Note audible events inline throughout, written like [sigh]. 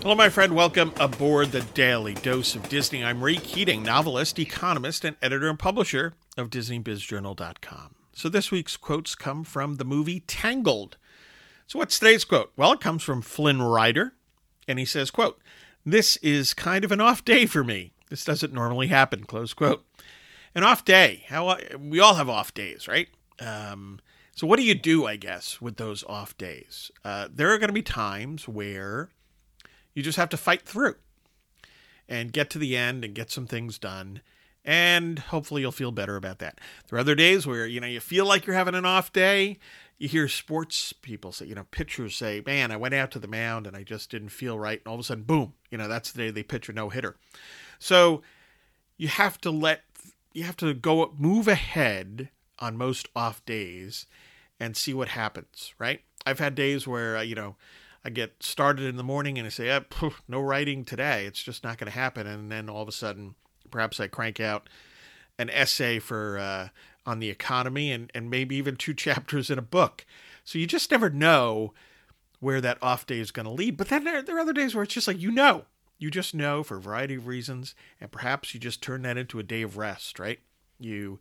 Hello, my friend. Welcome aboard the Daily Dose of Disney. I'm Ray Keating, novelist, economist, and editor and publisher of DisneyBizJournal.com. So this week's quotes come from the movie Tangled. So what's today's quote? Well, it comes from Flynn Rider, and he says, quote, This is kind of an off day for me. This doesn't normally happen, close quote. An off day. How we all have off days, right? Um, so what do you do, I guess, with those off days? Uh, there are going to be times where you just have to fight through and get to the end and get some things done. And hopefully you'll feel better about that. There are other days where, you know, you feel like you're having an off day. You hear sports people say, you know, pitchers say, man, I went out to the mound and I just didn't feel right. And all of a sudden, boom, you know, that's the day they pitch a no hitter. So you have to let, you have to go up move ahead on most off days and see what happens, right? I've had days where, uh, you know, I get started in the morning and I say, oh, no writing today. It's just not going to happen. And then all of a sudden, perhaps I crank out an essay for uh, on the economy and, and maybe even two [laughs] chapters in a book. So you just never know where that off day is going to lead. But then there, there are other days where it's just like, you know, you just know for a variety of reasons. And perhaps you just turn that into a day of rest, right? You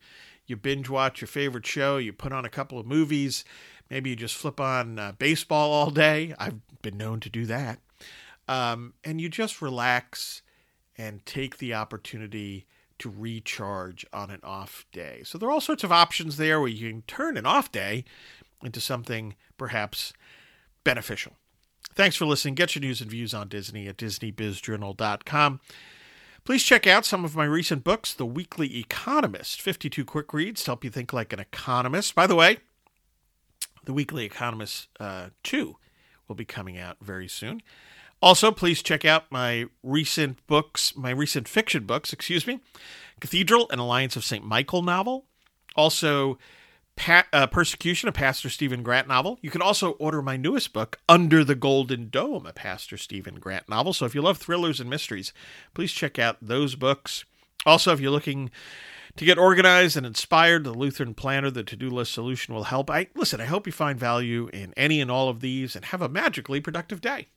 you binge watch your favorite show, you put on a couple of movies, maybe you just flip on uh, baseball all day. I've been known to do that. Um, and you just relax and take the opportunity to recharge on an off day. So there are all sorts of options there where you can turn an off day into something perhaps beneficial. Thanks for listening. Get your news and views on Disney at DisneyBizJournal.com. Please check out some of my recent books The Weekly Economist 52 quick reads to help you think like an economist. By the way, The Weekly Economist uh, 2 will be coming out very soon. Also, please check out my recent books, my recent fiction books, excuse me, Cathedral and Alliance of St. Michael novel. Also, uh, Persecution, a Pastor Stephen Grant novel. You can also order my newest book, Under the Golden Dome, a Pastor Stephen Grant novel. So if you love thrillers and mysteries, please check out those books. Also, if you're looking to get organized and inspired, the Lutheran Planner, the to-do list solution will help. I listen, I hope you find value in any and all of these and have a magically productive day.